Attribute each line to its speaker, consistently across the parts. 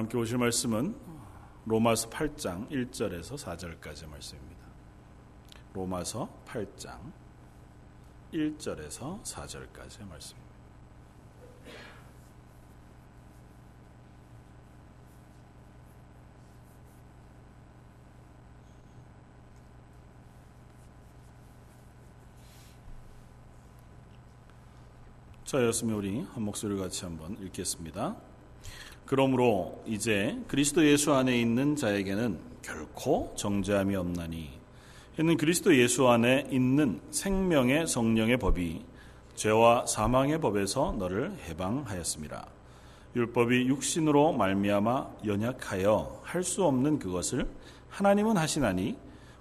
Speaker 1: 함께 오실 말씀은 로마서 8장 1절에서 4절까지 말씀입니다. 로마서 8장 1절에서 4절까지 말씀입니다. 자, 였으면 우리 한 목소리를 같이 한번 읽겠습니다. 그러므로 이제 그리스도 예수 안에 있는 자에게는 결코 정죄함이 없나니 이는 그리스도 예수 안에 있는 생명의 성령의 법이 죄와 사망의 법에서 너를 해방하였습니다. 율법이 육신으로 말미암아 연약하여 할 수 없는 그것을 하나님은 하시나니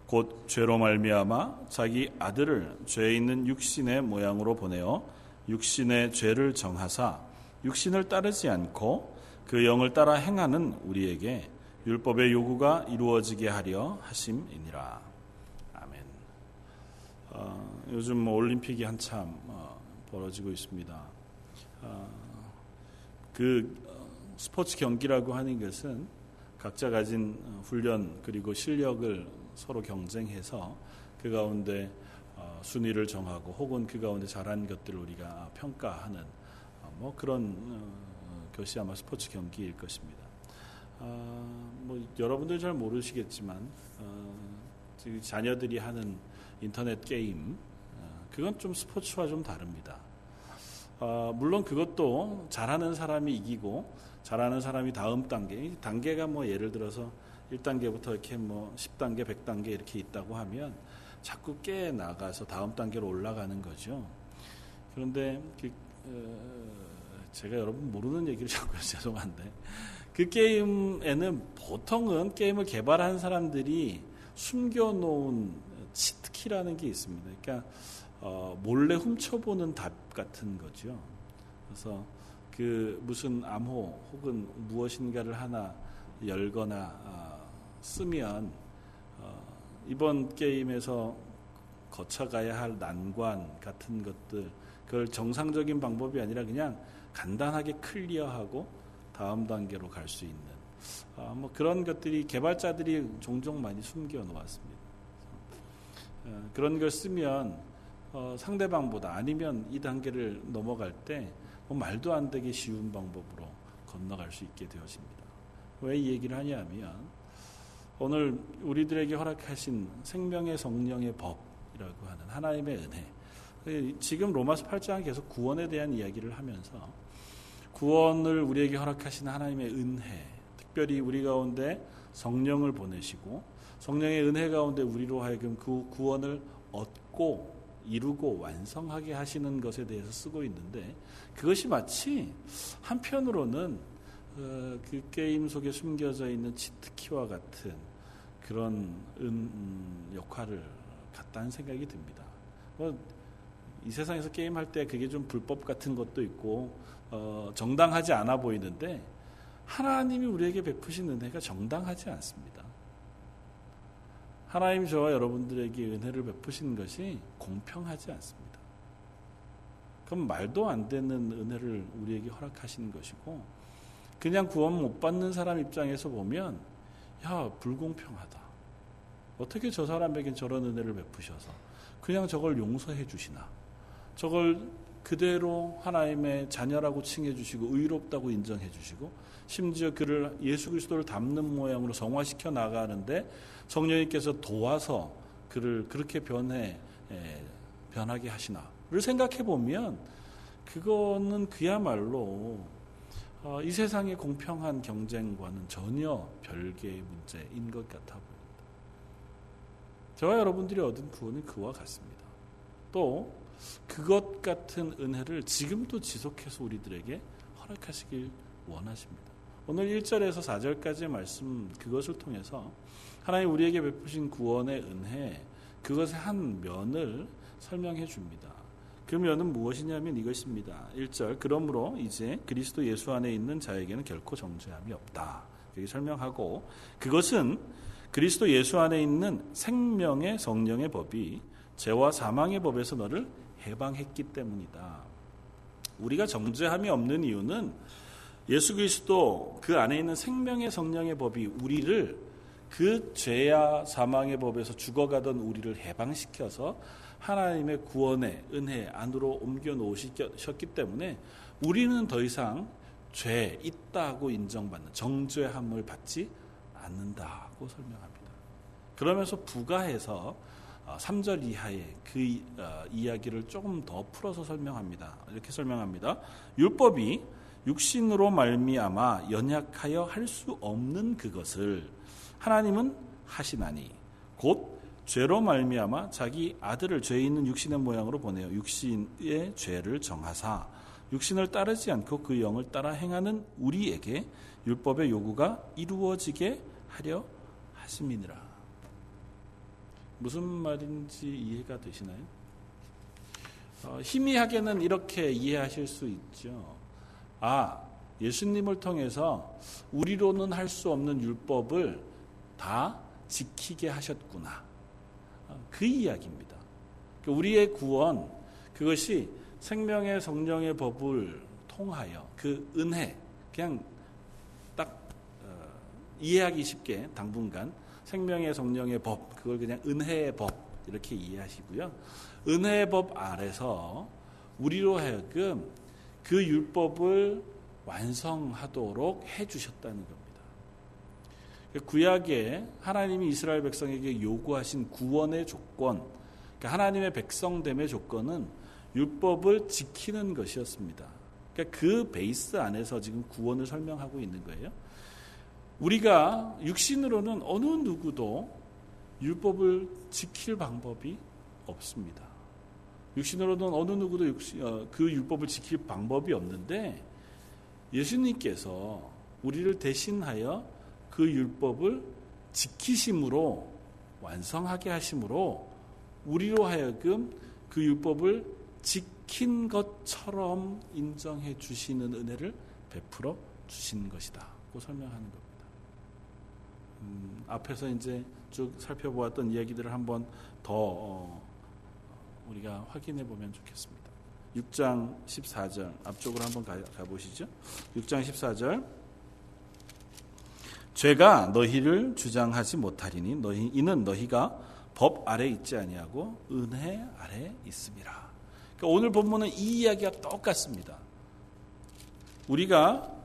Speaker 1: 곧 죄로 말미암아 자기 아들을 죄 있는 육신의 모양으로 보내어 육신의 죄를 정하사 육신을 따르지 않고 그 영을 따라 행하는 우리에게 율법의 요구가 이루어지게 하려 하심이니라. 아멘. 어, 요즘 뭐 올림픽이 한참 어, 벌어지고 있습니다. 어, 그 어, 스포츠 경기라고 하는 것은 각자 가진 어, 훈련 그리고 실력을 서로 경쟁해서 그 가운데 어, 순위를 정하고 혹은 그 가운데 잘한 것들을 우리가 평가하는 어, 뭐 그런 어, 것이 아마 스포츠 경기일 것입니다. 뭐 여러분들 잘 모르시겠지만 자녀들이 하는 인터넷 게임 그건 좀 스포츠와 좀 다릅니다. 물론 그것도 잘하는 사람이 이기고 잘하는 사람이 다음 단계 단계가 뭐 예를 들어서 1단계부터 이렇게 뭐 10단계, 100단계 이렇게 있다고 하면 자꾸 깨 나가서 다음 단계로 올라가는 거죠. 그런데 그, 어, 제가 여러분 모르는 얘기를 자꾸 해서 죄송한데 그 게임에는 보통은 게임을 개발한 사람들이 숨겨놓은 치트키라는 게 있습니다. 그러니까 어, 몰래 훔쳐보는 답 같은 거죠. 그래서 그 무슨 암호 혹은 무엇인가를 하나 열거나 어, 쓰면 이번 게임에서 거쳐가야 할 난관 같은 것들 그걸 정상적인 방법이 아니라 그냥 간단하게 클리어하고 다음 단계로 갈 수 있는 아, 뭐 그런 것들이 개발자들이 종종 많이 숨겨 놓았습니다. 어, 그런 걸 쓰면 어, 상대방보다 아니면 이 단계를 넘어갈 때 뭐 말도 안 되게 쉬운 방법으로 건너갈 수 있게 되어집니다. 왜 이 얘기를 하냐면 오늘 우리들에게 허락하신 생명의 성령의 법이라고 하는 하나님의 은혜. 지금 로마서 8장 계속 구원에 대한 이야기를 하면서 구원을 우리에게 허락하신 하나님의 은혜, 특별히 우리 가운데 성령을 보내시고 성령의 은혜 가운데 우리로 하여금 그 구원을 얻고 이루고 완성하게 하시는 것에 대해서 쓰고 있는데 그것이 마치 한편으로는 어, 그 게임 속에 숨겨져 있는 치트키와 같은 그런 은, 음, 역할을 갖다는 생각이 듭니다. 뭐, 이 세상에서 게임할 때 그게 좀 불법 같은 것도 있고 어, 정당하지 않아 보이는데 하나님이 우리에게 베푸신 은혜가 정당하지 않습니다. 하나님 저와 여러분들에게 은혜를 베푸신 것이 공평하지 않습니다. 그럼 말도 안 되는 은혜를 우리에게 허락하시는 것이고 그냥 구원 못 받는 사람 입장에서 보면 야 불공평하다. 어떻게 저 사람에게 저런 은혜를 베푸셔서 그냥 저걸 용서해 주시나? 저걸 그대로 하나님의 자녀라고 칭해 주시고 의롭다고 인정해 주시고 심지어 그를 예수 그리스도를 닮는 모양으로 성화시켜 나가는데 성령님께서 도와서 그를 그렇게 변해 에, 변하게 하시나를 생각해 보면 그거는 그야말로 어, 이 세상의 공평한 경쟁과는 전혀 별개의 문제인 것 같아 보입니다. 저와 여러분들이 얻은 구원은 그와 같습니다. 또 그것 같은 은혜를 지금도 지속해서 우리들에게 허락하시길 원하십니다. 오늘 1절에서 4절까지의 말씀 그것을 통해서 하나님 우리에게 베푸신 구원의 은혜 그것의 한 면을 설명해 줍니다. 그 면은 무엇이냐면 이것입니다. 1절 그러므로 이제 그리스도 예수 안에 있는 자에게는 결코 정죄함이 없다. 여기 설명하고 그것은 그리스도 예수 안에 있는 생명의 성령의 법이 죄와 사망의 법에서 너를 해방했기 때문이다. 우리가 정죄함이 없는 이유는 예수 그리스도 그 안에 있는 생명의 성령의 법이 우리를 그 죄와 사망의 법에서 죽어가던 우리를 해방시켜서 하나님의 구원의 은혜 안으로 옮겨 놓으셨기 때문에 우리는 더 이상 죄 있다고 인정받는 정죄함을 받지 않는다고 설명합니다. 그러면서 부가해서 3절 어, 이하의 그 어, 이야기를 조금 더 풀어서 설명합니다. 이렇게 설명합니다. 율법이 육신으로 말미암아 연약하여 할 수 없는 그것을 하나님은 하시나니 곧 죄로 말미암아 자기 아들을 죄 있는 육신의 모양으로 보내어 육신의 죄를 정하사 육신을 따르지 않고 그 영을 따라 행하는 우리에게 율법의 요구가 이루어지게 하려 하심이니라. 무슨 말인지 이해가 되시나요? 어, 희미하게는 이렇게 이해하실 수 있죠. 아, 예수님을 통해서 우리로는 할 수 없는 율법을 다 지키게 하셨구나. 어, 그 이야기입니다. 그러니까 우리의 구원, 그것이 생명의 성령의 법을 통하여 그 은혜, 그냥 딱 어, 이해하기 쉽게 당분간 생명의 성령의 법, 그걸 그냥 은혜의 법 이렇게 이해하시고요. 은혜의 법 아래서 우리로 하여금 그 율법을 완성하도록 해 주셨다는 겁니다. 구약에 하나님이 이스라엘 백성에게 요구하신 구원의 조건, 그러니까 하나님의 백성됨의 조건은 율법을 지키는 것이었습니다. 그러니까 그 베이스 안에서 지금 구원을 설명하고 있는 거예요. 우리가 육신으로는 어느 누구도 율법을 지킬 방법이 없습니다. 육신으로는 어느 누구도 어, 그 율법을 지킬 방법이 없는데 예수님께서 우리를 대신하여 그 율법을 지키심으로 완성하게 하심으로 우리로 하여금 그 율법을 지킨 것처럼 인정해 주시는 은혜를 베풀어 주신 것이다. 고 설명하는 겁니다. 음, 앞에서 이제 쭉 살펴보았던 이야기들을 한번 더 어, 우리가 확인해 보면 좋겠습니다. 6장 14절 앞쪽으로 한번 가, 가보시죠. 6장 14절 죄가 너희를 주장하지 못하리니 너희 이는 너희가 법 아래 있지 아니하고 은혜 아래 있음이라. 그러니까 오늘 본문은 이 이야기가 똑같습니다. 우리가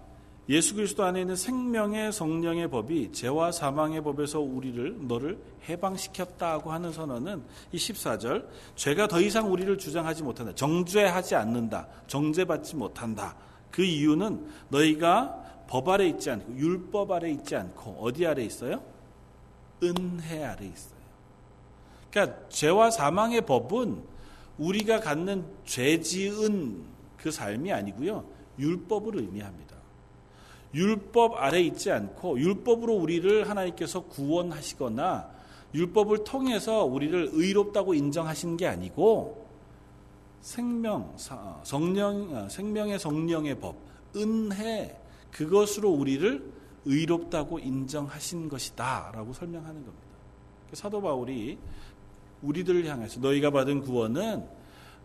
Speaker 1: 예수 그리스도 안에 있는 생명의 성령의 법이 죄와 사망의 법에서 우리를 너를 해방시켰다고 하는 선언은 이 14절 죄가 더 이상 우리를 주장하지 못한다. 정죄하지 않는다. 정죄받지 못한다. 그 이유는 너희가 법 아래 있지 않고 율법 아래 있지 않고 어디 아래 있어요? 은혜 아래 있어요. 그러니까 죄와 사망의 법은 우리가 갖는 죄 지은 그 삶이 아니고요. 율법을 의미합니다. 율법 아래 있지 않고 율법으로 우리를 하나님께서 구원하시거나 율법을 통해서 우리를 의롭다고 인정하신 게 아니고 생명 성령 어, 생명의 성령의 법 은혜 그것으로 우리를 의롭다고 인정하신 것이다라고 설명하는 겁니다. 사도 바울이 우리들을 향해서 너희가 받은 구원은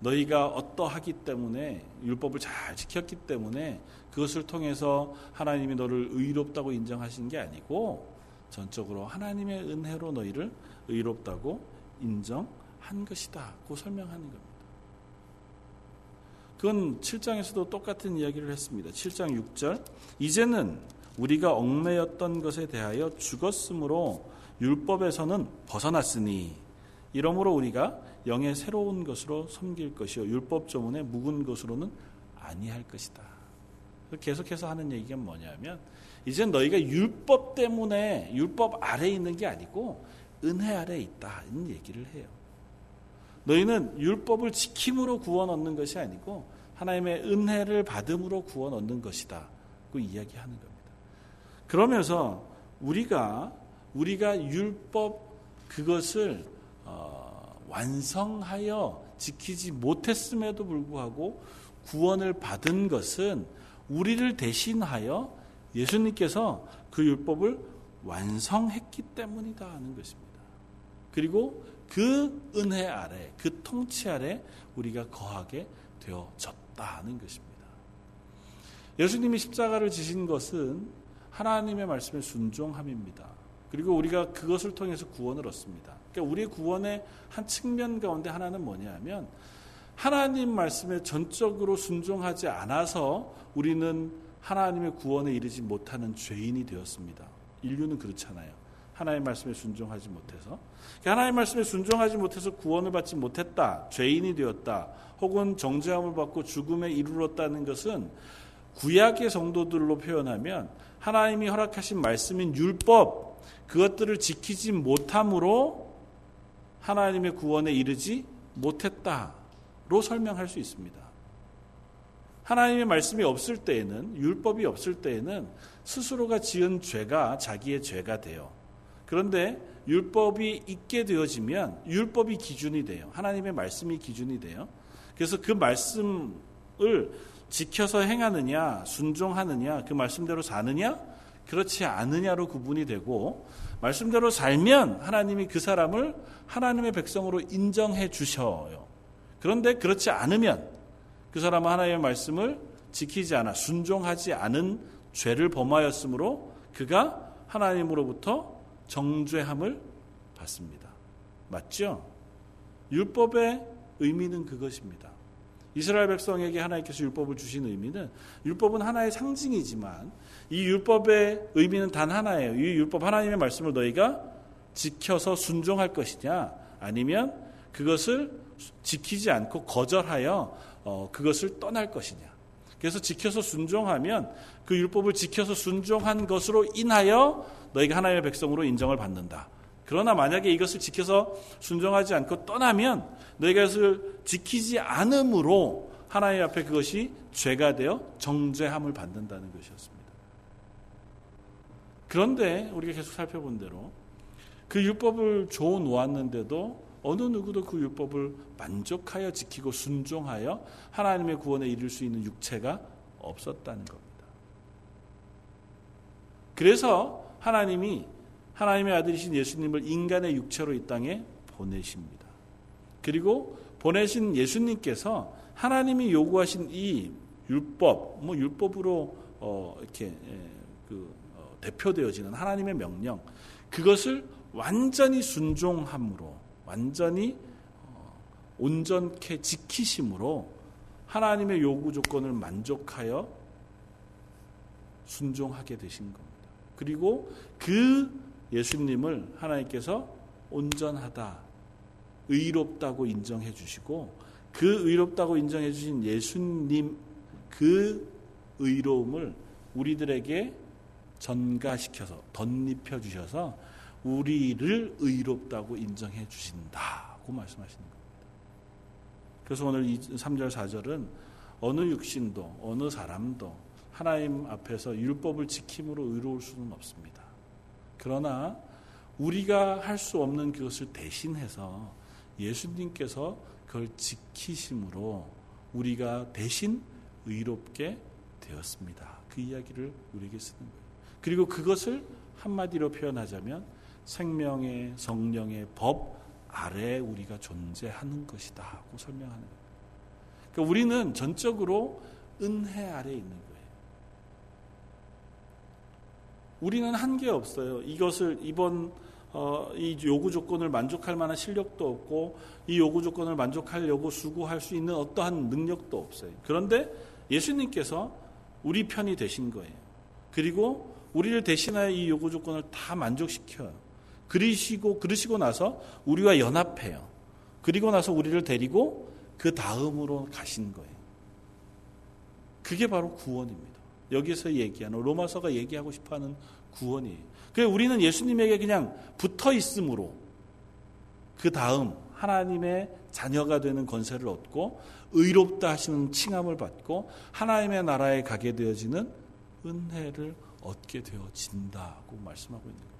Speaker 1: 너희가 어떠하기 때문에 율법을 잘 지켰기 때문에 그것을 통해서 하나님이 너를 의롭다고 인정하신 게 아니고 전적으로 하나님의 은혜로 너희를 의롭다고 인정한 것이다. 고 설명하는 겁니다. 그건 7장에서도 똑같은 이야기를 했습니다. 7장 6절. 이제는 우리가 얽매였던 것에 대하여 죽었으므로 율법에서는 벗어났으니 이러므로 우리가 영의 새로운 것으로 섬길 것이요 율법 조문의 묵은 것으로는 아니할 것이다. 계속해서 하는 얘기가 뭐냐면 이제 너희가 율법 때문에 율법 아래에 있는 게 아니고 은혜 아래에 있다. 이런 얘기를 해요. 너희는 율법을 지킴으로 구원 얻는 것이 아니고 하나님의 은혜를 받음으로 구원 얻는 것이다. 그 이야기하는 겁니다. 그러면서 우리가 우리가 율법 그것을 어, 완성하여 지키지 못했음에도 불구하고 구원을 받은 것은 우리를 대신하여 예수님께서 그 율법을 완성했기 때문이다 하는 것입니다. 그리고 그 은혜 아래, 그 통치 아래 우리가 거하게 되어졌다는 것입니다. 예수님이 십자가를 지신 것은 하나님의 말씀에 순종함입니다. 그리고 우리가 그것을 통해서 구원을 얻습니다. 그러니까 우리의 구원의 한 측면 가운데 하나는 뭐냐면 하나님 말씀에 전적으로 순종하지 않아서 우리는 하나님의 구원에 이르지 못하는 죄인이 되었습니다. 인류는 그렇잖아요. 하나님 말씀에 순종하지 못해서 그러니까 하나님 말씀에 순종하지 못해서 구원을 받지 못했다. 죄인이 되었다. 혹은 정죄함을 받고 죽음에 이르렀다는 것은 구약의 성도들로 표현하면 하나님이 허락하신 말씀인 율법 그것들을 지키지 못함으로 하나님의 구원에 이르지 못했다로 설명할 수 있습니다. 하나님의 말씀이 없을 때에는 율법이 없을 때에는 스스로가 지은 죄가 자기의 죄가 돼요. 그런데 율법이 있게 되어지면 율법이 기준이 돼요. 하나님의 말씀이 기준이 돼요. 그래서 그 말씀을 지켜서 행하느냐, 순종하느냐, 그 말씀대로 사느냐, 그렇지 않느냐로 구분이 되고, 말씀대로 살면 하나님이 그 사람을 하나님의 백성으로 인정해 주셔요. 그런데 그렇지 않으면 그 사람은 하나님의 말씀을 지키지 않아, 순종하지 않은 죄를 범하였으므로 그가 하나님으로부터 정죄함을 받습니다. 맞죠? 율법의 의미는 그것입니다. 이스라엘 백성에게 하나님께서 율법을 주신 의미는 율법은 하나의 상징이지만 이 율법의 의미는 단 하나예요. 이 율법 하나님의 말씀을 너희가 지켜서 순종할 것이냐 아니면 그것을 지키지 않고 거절하여 어, 그것을 떠날 것이냐. 그래서 지켜서 순종하면 그 율법을 지켜서 순종한 것으로 인하여 너희가 하나님의 백성으로 인정을 받는다. 그러나 만약에 이것을 지켜서 순종하지 않고 떠나면 너희가 이것을 지키지 않으므로 하나님 앞에 그것이 죄가 되어 정죄함을 받는다는 것이었습니다. 그런데 우리가 계속 살펴본 대로 그 율법을 줘 놓았는데도 어느 누구도 그 율법을 만족하여 지키고 순종하여 하나님의 구원에 이를 수 있는 육체가 없었다는 겁니다. 그래서 하나님이 하나님의 아들이신 예수님을 인간의 육체로 이 땅에 보내십니다. 그리고 보내신 예수님께서 하나님이 요구하신 이 율법, 뭐 율법으로 어 이렇게 예, 대표되어지는 하나님의 명령, 그것을 완전히 순종함으로, 완전히 어 온전케 지키심으로 하나님의 요구 조건을 만족하여 순종하게 되신 겁니다. 그리고 그 예수님을 하나님께서 온전하다, 의롭다고 인정해 주시고 그 의롭다고 인정해 주신 예수님 그 의로움을 우리들에게 전가시켜서 덧입혀 주셔서 우리를 의롭다고 인정해 주신다고 말씀하시는 겁니다. 그래서 오늘 3절 4절은 어느 육신도 어느 사람도 하나님 앞에서 율법을 지킴으로 의로울 수는 없습니다. 그러나 우리가 할 수 없는 그것을 대신해서 예수님께서 그걸 지키심으로 우리가 대신 의롭게 되었습니다. 그 이야기를 우리에게 쓰는 거예요. 그리고 그것을 한마디로 표현하자면 생명의 성령의 법 아래 우리가 존재하는 것이다고 설명하는 거예요. 그러니까 우리는 전적으로 은혜 아래 있는 거예요. 우리는 한계 없어요. 이것을 이번 어, 이 요구 조건을 만족할 만한 실력도 없고 이 요구 조건을 만족하려고 수고할 수 있는 어떠한 능력도 없어요. 그런데 예수님께서 우리 편이 되신 거예요. 그리고 우리를 대신하여 이 요구 조건을 다 만족시켜요. 그러시고 그러시고 나서 우리와 연합해요. 그리고 나서 우리를 데리고 그 다음으로 가신 거예요. 그게 바로 구원입니다. 여기서 얘기하는 로마서가 얘기하고 싶어하는 구원이에요. 그 우리는 예수님에게 그냥 붙어 있으므로 그 다음 하나님의 자녀가 되는 권세를 얻고 의롭다 하시는 칭함을 받고 하나님의 나라에 가게 되어지는 은혜를 얻게 되어진다고 말씀하고 있는 거예요.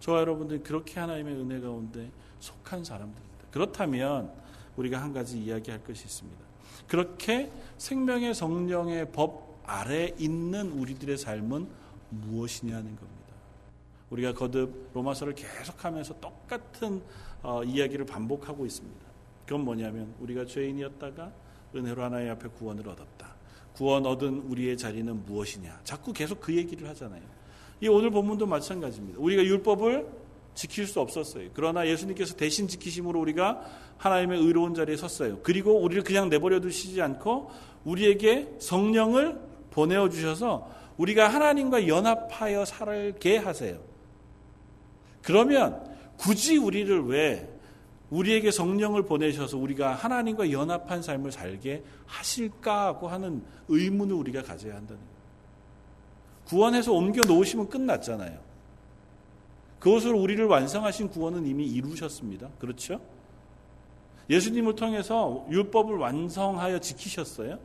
Speaker 1: 저와 여러분들 그렇게 하나님의 은혜 가운데 속한 사람들입니다. 그렇다면 우리가 한 가지 이야기할 것이 있습니다. 그렇게 생명의 성령의 법 아래 있는 우리들의 삶은 무엇이냐는 겁니다. 우리가 거듭 로마서를 계속하면서 똑같은 어, 이야기를 반복하고 있습니다. 그건 뭐냐면 우리가 죄인이었다가 은혜로 하나님 앞에 구원을 얻었다. 구원 얻은 우리의 자리는 무엇이냐. 자꾸 계속 그 얘기를 하잖아요. 이 오늘 본문도 마찬가지입니다. 우리가 율법을 지킬 수 없었어요. 그러나 예수님께서 대신 지키심으로 우리가 하나님의 의로운 자리에 섰어요. 그리고 우리를 그냥 내버려 두시지 않고 우리에게 성령을 보내어 주셔서 우리가 하나님과 연합하여 살게 하세요. 그러면 굳이 우리를 왜 우리에게 성령을 보내셔서 우리가 하나님과 연합한 삶을 살게 하실까 하고 하는 의문을 우리가 가져야 한다는 거예요. 구원해서 옮겨 놓으시면 끝났잖아요. 그것으로 우리를 완성하신 구원은 이미 이루셨습니다. 그렇죠? 예수님을 통해서 율법을 완성하여 지키셨어요.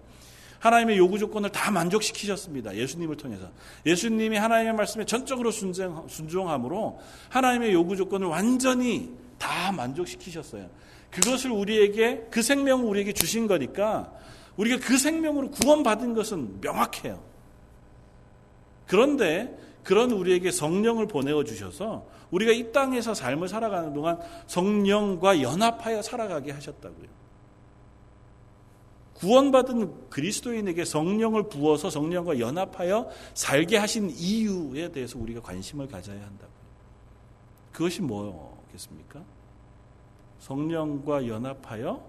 Speaker 1: 하나님의 요구 조건을 다 만족시키셨습니다. 예수님을 통해서. 예수님이 하나님의 말씀에 전적으로 순종함으로 하나님의 요구 조건을 완전히 다 만족시키셨어요. 그것을 우리에게 그 생명을 우리에게 주신 거니까 우리가 그 생명으로 구원받은 것은 명확해요. 그런데 그런 우리에게 성령을 보내어 주셔서 우리가 이 땅에서 삶을 살아가는 동안 성령과 연합하여 살아가게 하셨다고요. 구원받은 그리스도인에게 성령을 부어서 성령과 연합하여 살게 하신 이유에 대해서 우리가 관심을 가져야 한다고요. 그것이 뭐 겠습니까? 성령과 연합하여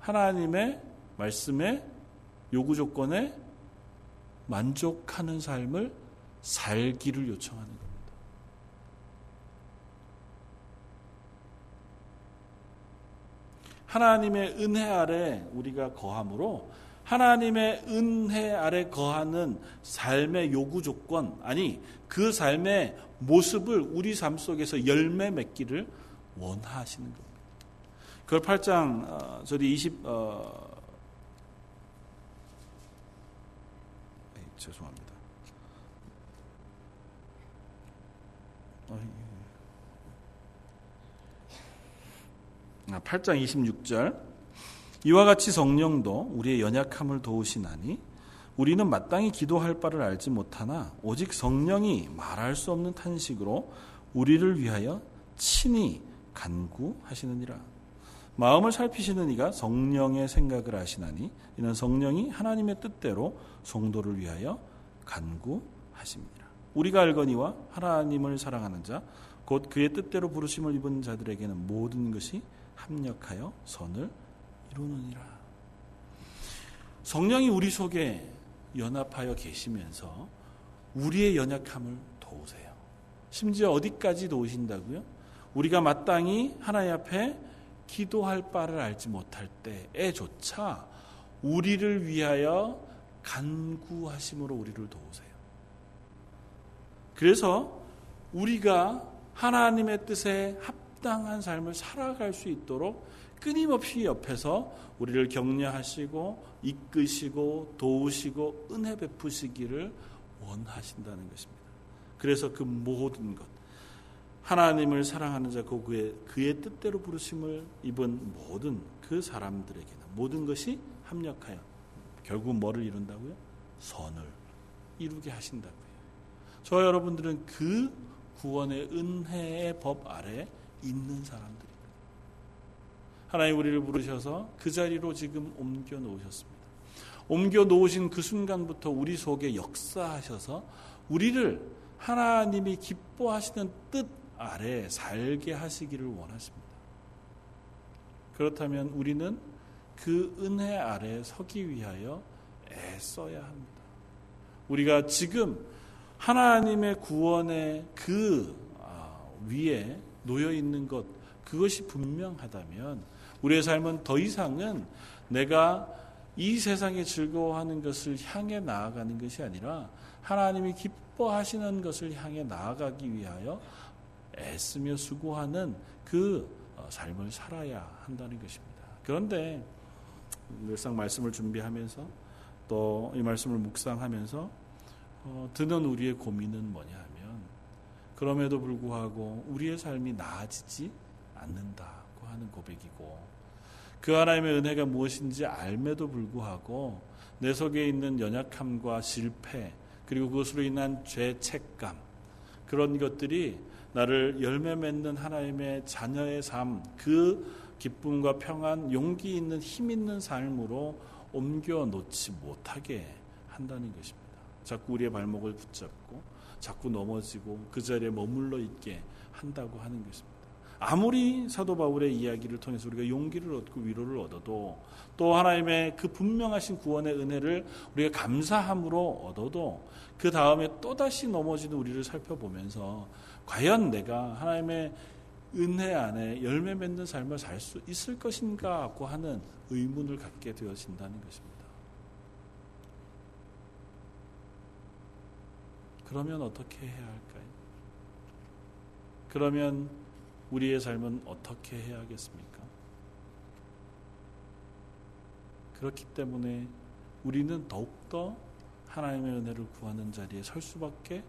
Speaker 1: 하나님의 말씀에 요구 조건에 만족하는 삶을 살기를 요청하는 겁니다. 하나님의 은혜 아래 우리가 거함으로 하나님의 은혜 아래 거하는 삶의 요구 조건, 아니, 그 삶의 모습을 우리 삶 속에서 열매 맺기를 원하시는 겁니다. 그걸 8장, 어, 저기 20, 어, 에이, 죄송합니다. 8장 아, 26절 이와 같이 성령도 우리의 연약함을 도우시나니 우리는 마땅히 기도할 바를 알지 못하나 오직 성령이 말할 수 없는 탄식으로 우리를 위하여 친히 간구하시느니라. 마음을 살피시는 이가 성령의 생각을 하시나니 이는 성령이 하나님의 뜻대로 성도를 위하여 간구하십니다. 우리가 알거니와 하나님을 사랑하는 자, 곧 그의 뜻대로 부르심을 입은 자들에게는 모든 것이 합력하여 선을 이루느니라. 성령이 우리 속에 연합하여 계시면서 우리의 연약함을 도우세요. 심지어 어디까지 도우신다고요? 우리가 마땅히 하나님 앞에 기도할 바를 알지 못할 때에조차 우리를 위하여 간구하심으로 우리를 도우세요. 그래서 우리가 하나님의 뜻에 합당한 삶을 살아갈 수 있도록 끊임없이 옆에서 우리를 격려하시고 이끄시고 도우시고 은혜 베푸시기를 원하신다는 것입니다. 그래서 그 모든 것 하나님을 사랑하는 자 그의 그의 뜻대로 부르심을 입은 모든 그 사람들에게는 모든 것이 합력하여 결국 뭐를 이룬다고요? 선을 이루게 하신다고요. 저 여러분들은 그 구원의 은혜의 법 아래 있는 사람들입니다. 하나님 우리를 부르셔서 그 자리로 지금 옮겨 놓으셨습니다. 옮겨 놓으신 그 순간부터 우리 속에 역사하셔서 우리를 하나님이 기뻐하시는 뜻 아래 살게 하시기를 원하십니다. 그렇다면 우리는 그 은혜 아래 서기 위하여 애써야 합니다. 우리가 지금 하나님의 구원의 그 아, 위에 놓여 있는 것 그것이 분명하다면 우리의 삶은 더 이상은 내가 이 세상에 즐거워하는 것을 향해 나아가는 것이 아니라 하나님이 기뻐하시는 것을 향해 나아가기 위하여 애쓰며 수고하는 그 어, 삶을 살아야 한다는 것입니다. 그런데 늘상 말씀을 준비하면서 또 이 말씀을 묵상하면서 어, 드는 우리의 고민은 뭐냐 하면 그럼에도 불구하고 우리의 삶이 나아지지 않는다고 하는 고백이고 그 하나님의 은혜가 무엇인지 알매도 불구하고 내 속에 있는 연약함과 실패 그리고 그것으로 인한 죄책감 그런 것들이 나를 열매 맺는 하나님의 자녀의 삶, 그 기쁨과 평안, 용기 있는 힘 있는 삶으로 옮겨 놓지 못하게 한다는 것입니다. 자꾸 우리의 발목을 붙잡고 자꾸 넘어지고 그 자리에 머물러 있게 한다고 하는 것입니다. 아무리 사도 바울의 이야기를 통해서 우리가 용기를 얻고 위로를 얻어도 또 하나님의 그 분명하신 구원의 은혜를 우리가 감사함으로 얻어도 그 다음에 또다시 넘어지는 우리를 살펴보면서 과연 내가 하나님의 은혜 안에 열매 맺는 삶을 살 수 있을 것인가 하고 하는 의문을 갖게 되어진다는 것입니다. 그러면 어떻게 해야 할까요? 그러면 우리의 삶은 어떻게 해야 하겠습니까? 그렇기 때문에 우리는 더욱더 하나님의 은혜를 구하는 자리에 설 수밖에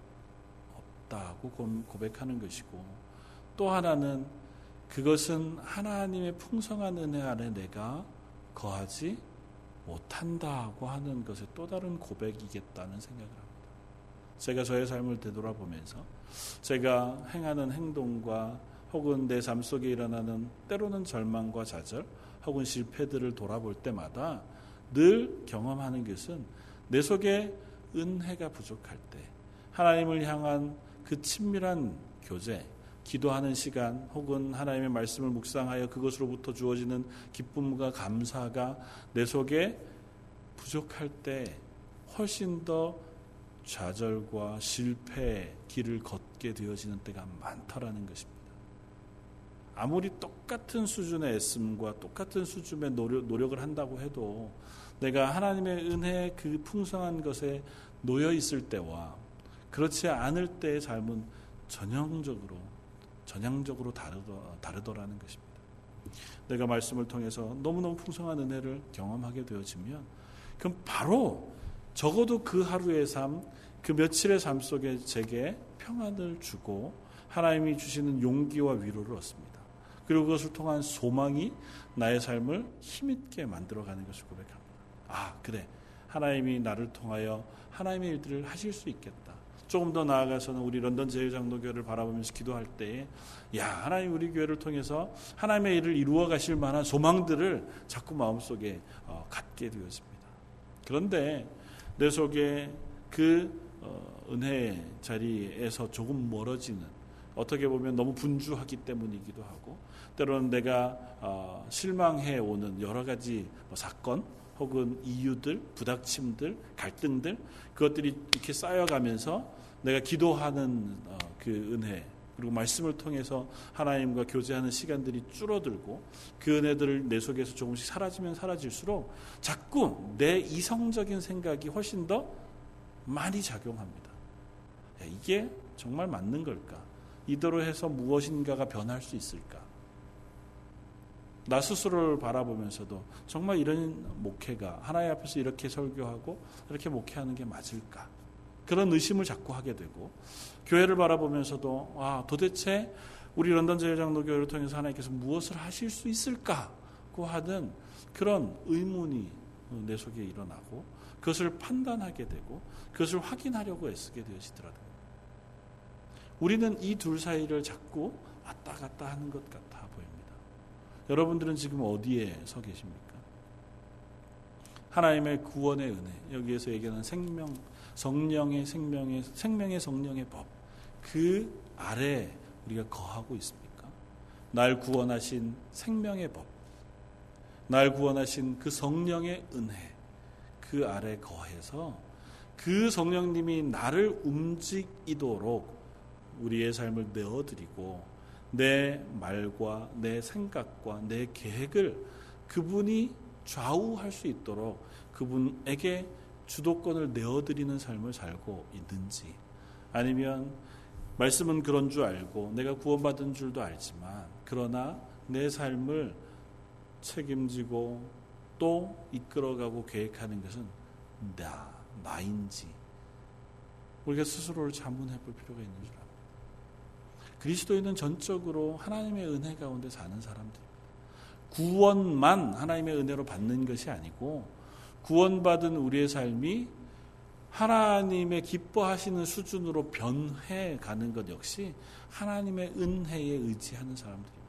Speaker 1: 없다고 고백하는 것이고 또 하나는 그것은 하나님의 풍성한 은혜 안에 내가 거하지 못한다고 하는 것의 또 다른 고백이겠다는 생각을 합니다. 제가 저의 삶을 되돌아보면서 제가 행하는 행동과 혹은 내 삶 속에 일어나는 때로는 절망과 좌절 혹은 실패들을 돌아볼 때마다 늘 경험하는 것은 내 속에 은혜가 부족할 때 하나님을 향한 그 친밀한 교제, 기도하는 시간 혹은 하나님의 말씀을 묵상하여 그것으로부터 주어지는 기쁨과 감사가 내 속에 부족할 때 훨씬 더 좌절과 실패의 길을 걷게 되어지는 때가 많다라는 것입니다. 아무리 똑같은 수준의 애씀과 똑같은 수준의 노력, 노력을 한다고 해도 내가 하나님의 은혜의 그 풍성한 것에 놓여 있을 때와 그렇지 않을 때의 삶은 전형적으로 전향적으로 다르더, 다르더 라는 것입니다. 내가 말씀을 통해서 너무너무 풍성한 은혜를 경험하게 되어지면 그럼 바로 적어도 그 하루의 삶, 그 며칠의 삶 속에 제게 평안을 주고 하나님이 주시는 용기와 위로를 얻습니다. 그리고 그것을 통한 소망이 나의 삶을 힘있게 만들어가는 것을 고백합니다. 아, 그래. 하나님이 나를 통하여 하나님의 일들을 하실 수 있겠다. 조금 더 나아가서는 우리 런던 제일장로교회를 바라보면서 기도할 때에 야 하나님 우리 교회를 통해서 하나님의 일을 이루어 가실 만한 소망들을 자꾸 마음속에 어, 갖게 되었습니다. 그런데 내 속에 그 어, 은혜의 자리에서 조금 멀어지는 어떻게 보면 너무 분주하기 때문이기도 하고 때로는 내가 어, 실망해 오는 여러 가지 뭐 사건 혹은 이유들, 부닥침들, 갈등들 그것들이 이렇게 쌓여가면서 내가 기도하는 어, 그 은혜 그리고 말씀을 통해서 하나님과 교제하는 시간들이 줄어들고 그 은혜들을 내 속에서 조금씩 사라지면 사라질수록 자꾸 내 이성적인 생각이 훨씬 더 많이 작용합니다. 이게 정말 맞는 걸까? 이대로 해서 무엇인가가 변할 수 있을까? 나 스스로를 바라보면서도 정말 이런 목회가 하나님 앞에서 이렇게 설교하고 이렇게 목회하는 게 맞을까? 그런 의심을 자꾸 하게 되고 교회를 바라보면서도 아 도대체 우리 런던 제일장로교회를 통해서 하나님께서 무엇을 하실 수 있을까고 하는 그런 의문이 내 속에 일어나고 그것을 판단하게 되고 그것을 확인하려고 애쓰게 되어지더라고요. 우리는 이 둘 사이를 자꾸 왔다 갔다 하는 것 같아. 여러분들은 지금 어디에 서 계십니까? 하나님의 구원의 은혜, 여기에서 얘기하는 생명, 성령의 생명의, 생명의 성령의 법, 그 아래 우리가 거하고 있습니까? 날 구원하신 생명의 법, 날 구원하신 그 성령의 은혜, 그 아래 거해서 그 성령님이 나를 움직이도록 우리의 삶을 내어드리고 내 말과 내 생각과 내 계획을 그분이 좌우할 수 있도록 그분에게 주도권을 내어드리는 삶을 살고 있는지 아니면 말씀은 그런 줄 알고 내가 구원받은 줄도 알지만 그러나 내 삶을 책임지고 또 이끌어가고 계획하는 것은 나, 나인지 우리가 스스로를 자문해 볼 필요가 있는 줄. 그리스도인은 전적으로 하나님의 은혜 가운데 사는 사람들입니다. 구원만 하나님의 은혜로 받는 것이 아니고 구원받은 우리의 삶이 하나님의 기뻐하시는 수준으로 변해 가는 것 역시 하나님의 은혜에 의지하는 사람들입니다.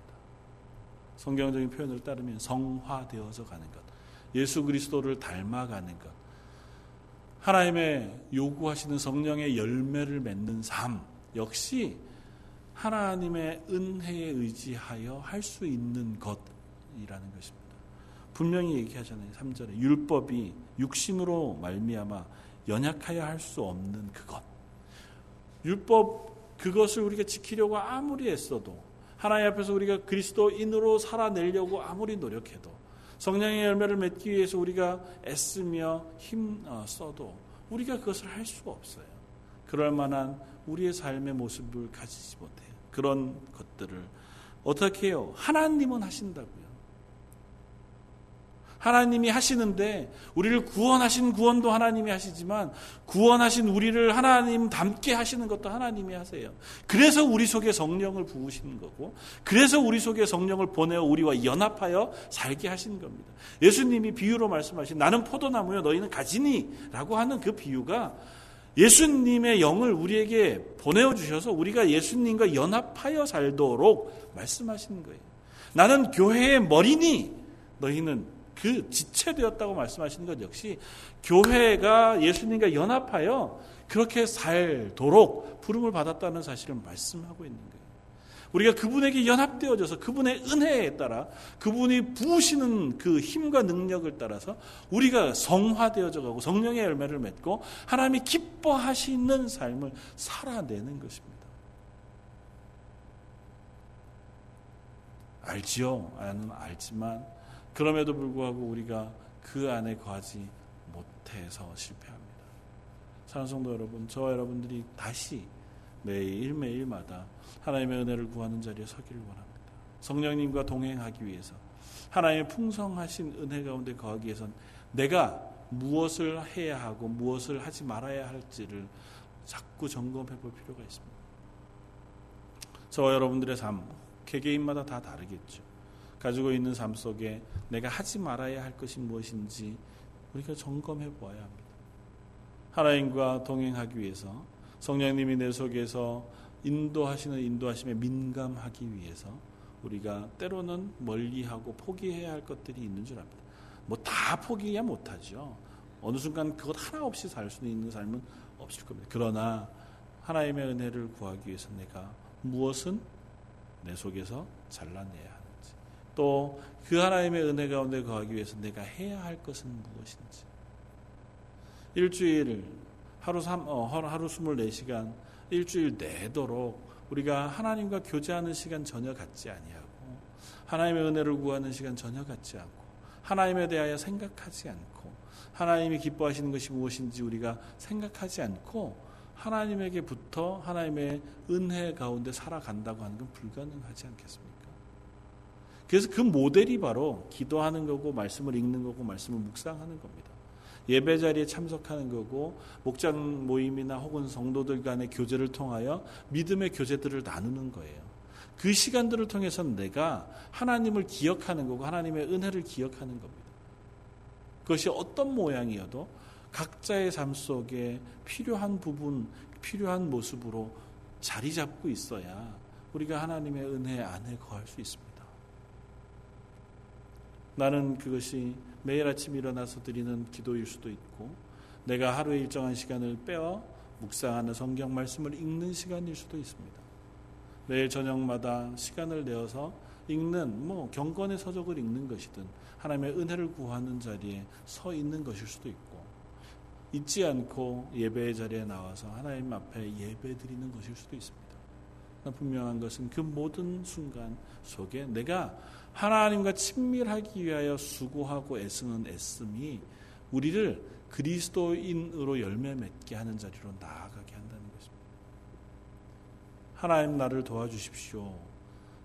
Speaker 1: 성경적인 표현을 따르면 성화되어서 가는 것. 예수 그리스도를 닮아가는 것. 하나님의 요구하시는 성령의 열매를 맺는 삶 역시 하나님의 은혜에 의지하여 할 수 있는 것이라는 것입니다. 분명히 얘기하잖아요. 3절에 율법이 육신으로 말미암아 연약하여 할 수 없는 그것. 율법 그것을 우리가 지키려고 아무리 애써도 하나님 앞에서 우리가 그리스도인으로 살아내려고 아무리 노력해도 성령의 열매를 맺기 위해서 우리가 애쓰며 힘 어, 써도 우리가 그것을 할 수가 없어요. 그럴 만한 우리의 삶의 모습을 가지지 못해요. 그런 것들을 어떻게 해요? 하나님은 하신다고요. 하나님이 하시는데 우리를 구원하신 구원도 하나님이 하시지만 구원하신 우리를 하나님 닮게 하시는 것도 하나님이 하세요. 그래서 우리 속에 성령을 부으시는 거고 그래서 우리 속에 성령을 보내어 우리와 연합하여 살게 하신 겁니다. 예수님이 비유로 말씀하신 나는 포도나무요 너희는 가지니라고 하는 그 비유가 예수님의 영을 우리에게 보내어 주셔서 우리가 예수님과 연합하여 살도록 말씀하시는 거예요. 나는 교회의 머리니 너희는 그 지체되었다고 말씀하시는 것 역시 교회가 예수님과 연합하여 그렇게 살도록 부름을 받았다는 사실을 말씀하고 있는 거예요. 우리가 그분에게 연합되어져서 그분의 은혜에 따라 그분이 부으시는 그 힘과 능력을 따라서 우리가 성화되어져 가고 성령의 열매를 맺고 하나님이 기뻐하시는 삶을 살아내는 것입니다. 알지요? 아는 알지만 그럼에도 불구하고 우리가 그 안에 거하지 못해서 실패합니다. 사랑성도 여러분, 저와 여러분들이 다시 매일 매일마다 하나님의 은혜를 구하는 자리에 서기를 원합니다. 성령님과 동행하기 위해서 하나님의 풍성하신 은혜 가운데 거하기 위해선 내가 무엇을 해야 하고 무엇을 하지 말아야 할지를 자꾸 점검해 볼 필요가 있습니다. 저와 여러분들의 삶, 개개인마다 다 다르겠죠. 가지고 있는 삶 속에 내가 하지 말아야 할 것이 무엇인지 우리가 점검해 보아야 합니다. 하나님과 동행하기 위해서 성령님이 내 속에서 인도하시는 인도하심에 민감하기 위해서 우리가 때로는 멀리하고 포기해야 할 것들이 있는 줄 압니다. 뭐 다 포기해야 못하죠. 어느 순간 그것 하나 없이 살 수 있는 삶은 없을 겁니다. 그러나 하나님의 은혜를 구하기 위해서 내가 무엇은 내 속에서 잘라내야 또그 하나님의 은혜 가운데 거하기 위해서 내가 해야 할 것은 무엇인지. 일주일 하루 삼, 어, 하루 24시간 일주일 내도록 우리가 하나님과 교제하는 시간 전혀 갖지 아니하고 하나님의 은혜를 구하는 시간 전혀 갖지 않고 하나님에 대하여 생각하지 않고 하나님이 기뻐하시는 것이 무엇인지 우리가 생각하지 않고 하나님에게부터 하나님의 은혜 가운데 살아간다고 하는 건 불가능하지 않겠습니까? 그래서 그 모델이 바로 기도하는 거고 말씀을 읽는 거고 말씀을 묵상하는 겁니다. 예배 자리에 참석하는 거고 목장 모임이나 혹은 성도들 간의 교제를 통하여 믿음의 교제들을 나누는 거예요. 그 시간들을 통해서 내가 하나님을 기억하는 거고 하나님의 은혜를 기억하는 겁니다. 그것이 어떤 모양이어도 각자의 삶 속에 필요한 부분, 필요한 모습으로 자리 잡고 있어야 우리가 하나님의 은혜 안에 거할 수 있습니다. 나는 그것이 매일 아침 일어나서 드리는 기도일 수도 있고 내가 하루에 일정한 시간을 빼어 묵상하는 성경 말씀을 읽는 시간일 수도 있습니다. 매일 저녁마다 시간을 내어서 읽는 뭐 경건의 서적을 읽는 것이든 하나님의 은혜를 구하는 자리에 서 있는 것일 수도 있고 잊지 않고 예배의 자리에 나와서 하나님 앞에 예배 드리는 것일 수도 있습니다. 분명한 것은 그 모든 순간 속에 내가 하나님과 친밀하기 위하여 수고하고 애쓰는 애씀이 우리를 그리스도인으로 열매 맺게 하는 자리로 나아가게 한다는 것입니다. 하나님 나를 도와주십시오.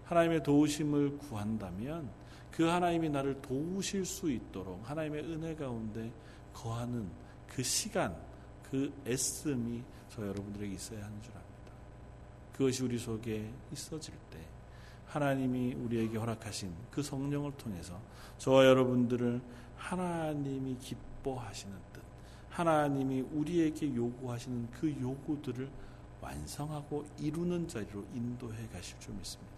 Speaker 1: 하나님의 도우심을 구한다면 그 하나님이 나를 도우실 수 있도록 하나님의 은혜 가운데 거하는 그 시간, 그 애씀이 저 여러분들에게 있어야 하는 줄 압니다. 그것이 우리 속에 있어질 때 하나님이 우리에게 허락하신 그 성령을 통해서 저와 여러분들을 하나님이 기뻐하시는 뜻, 하나님이 우리에게 요구하시는 그 요구들을 완성하고 이루는 자리로 인도해 가실 줄 믿습니다.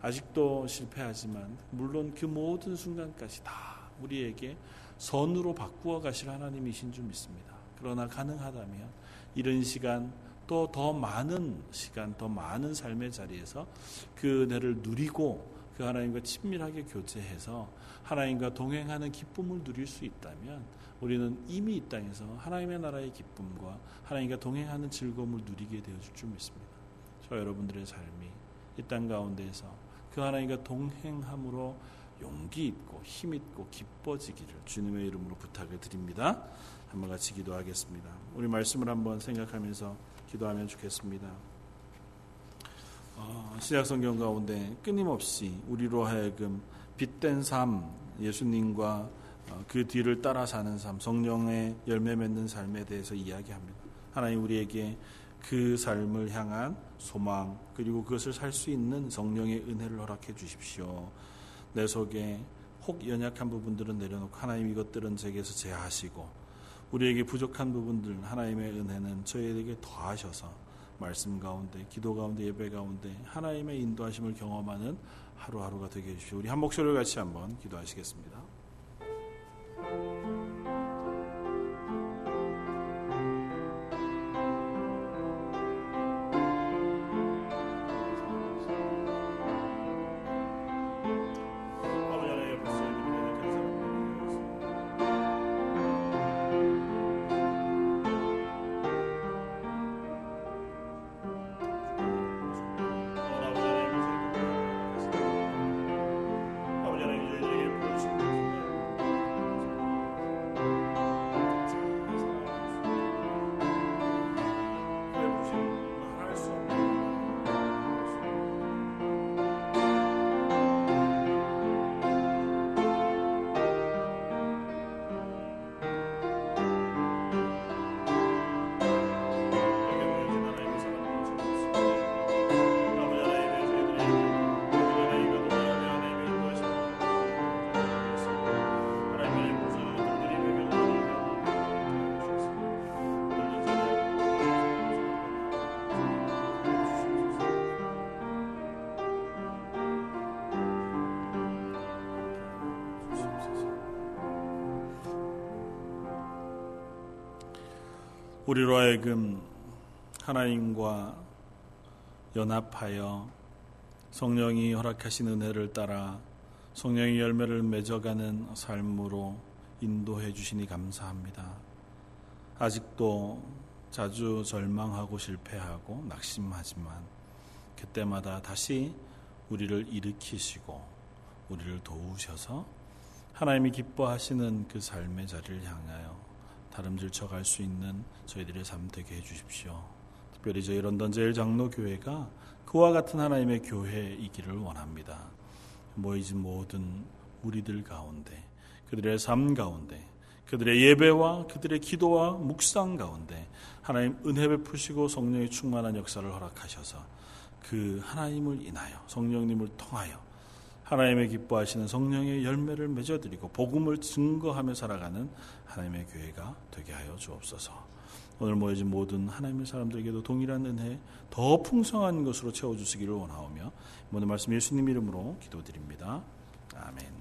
Speaker 1: 아직도 실패하지만 물론 그 모든 순간까지 다 우리에게 선으로 바꾸어 가실 하나님이신 줄 믿습니다. 그러나 가능하다면 이런 시간 또 더 많은 시간, 더 많은 삶의 자리에서 그 은혜를 누리고 그 하나님과 친밀하게 교제해서 하나님과 동행하는 기쁨을 누릴 수 있다면 우리는 이미 이 땅에서 하나님의 나라의 기쁨과 하나님과 동행하는 즐거움을 누리게 되어질 줄 믿습니다. 저 여러분들의 삶이 이 땅 가운데에서 그 하나님과 동행함으로 용기 있고 힘 있고 기뻐지기를 주님의 이름으로 부탁을 드립니다. 한번 같이 기도하겠습니다. 우리 말씀을 한번 생각하면서 기도하면 좋겠습니다. 어, 시작 성경 가운데 끊임없이 우리로 하여금 빛된 삶, 예수님과 어, 그 뒤를 따라 사는 삶, 성령의 열매 맺는 삶에 대해서 이야기합니다. 하나님 우리에게 그 삶을 향한 소망 그리고 그것을 살 수 있는 성령의 은혜를 허락해 주십시오. 내 속에 혹 연약한 부분들은 내려놓고 하나님 이것들은 제게서 제하시고 우리에게 부족한 부분들 하나님의 은혜는 저희에게 더하셔서 말씀 가운데, 기도 가운데, 예배 가운데 하나님의 인도하심을 경험하는 하루하루가 되게 해주시오. 우리 한 목소리를 같이 한번 기도하시겠습니다. 우리로 하여금 하나님과 연합하여 성령이 허락하신 은혜를 따라 성령의 열매를 맺어가는 삶으로 인도해 주시니 감사합니다. 아직도 자주 절망하고 실패하고 낙심하지만 그때마다 다시 우리를 일으키시고 우리를 도우셔서 하나님이 기뻐하시는 그 삶의 자리를 향하여 다름질 쳐 갈 수 있는 저희들의 삶 되게 해주십시오. 특별히 저희 런던 제일 장로 교회가 그와 같은 하나님의 교회이기를 원합니다. 모이진 모든 우리들 가운데 그들의 삶 가운데 그들의 예배와 그들의 기도와 묵상 가운데 하나님 은혜 베푸시고 성령의 충만한 역사를 허락하셔서 그 하나님을 인하여 성령님을 통하여 하나님의 기뻐하시는 성령의 열매를 맺어드리고 복음을 증거하며 살아가는 하나님의 교회가 되게 하여 주옵소서. 오늘 모여진 모든 하나님의 사람들에게도 동일한 은혜 더 풍성한 것으로 채워주시기를 원하오며 모든 말씀 예수님 이름으로 기도드립니다. 아멘.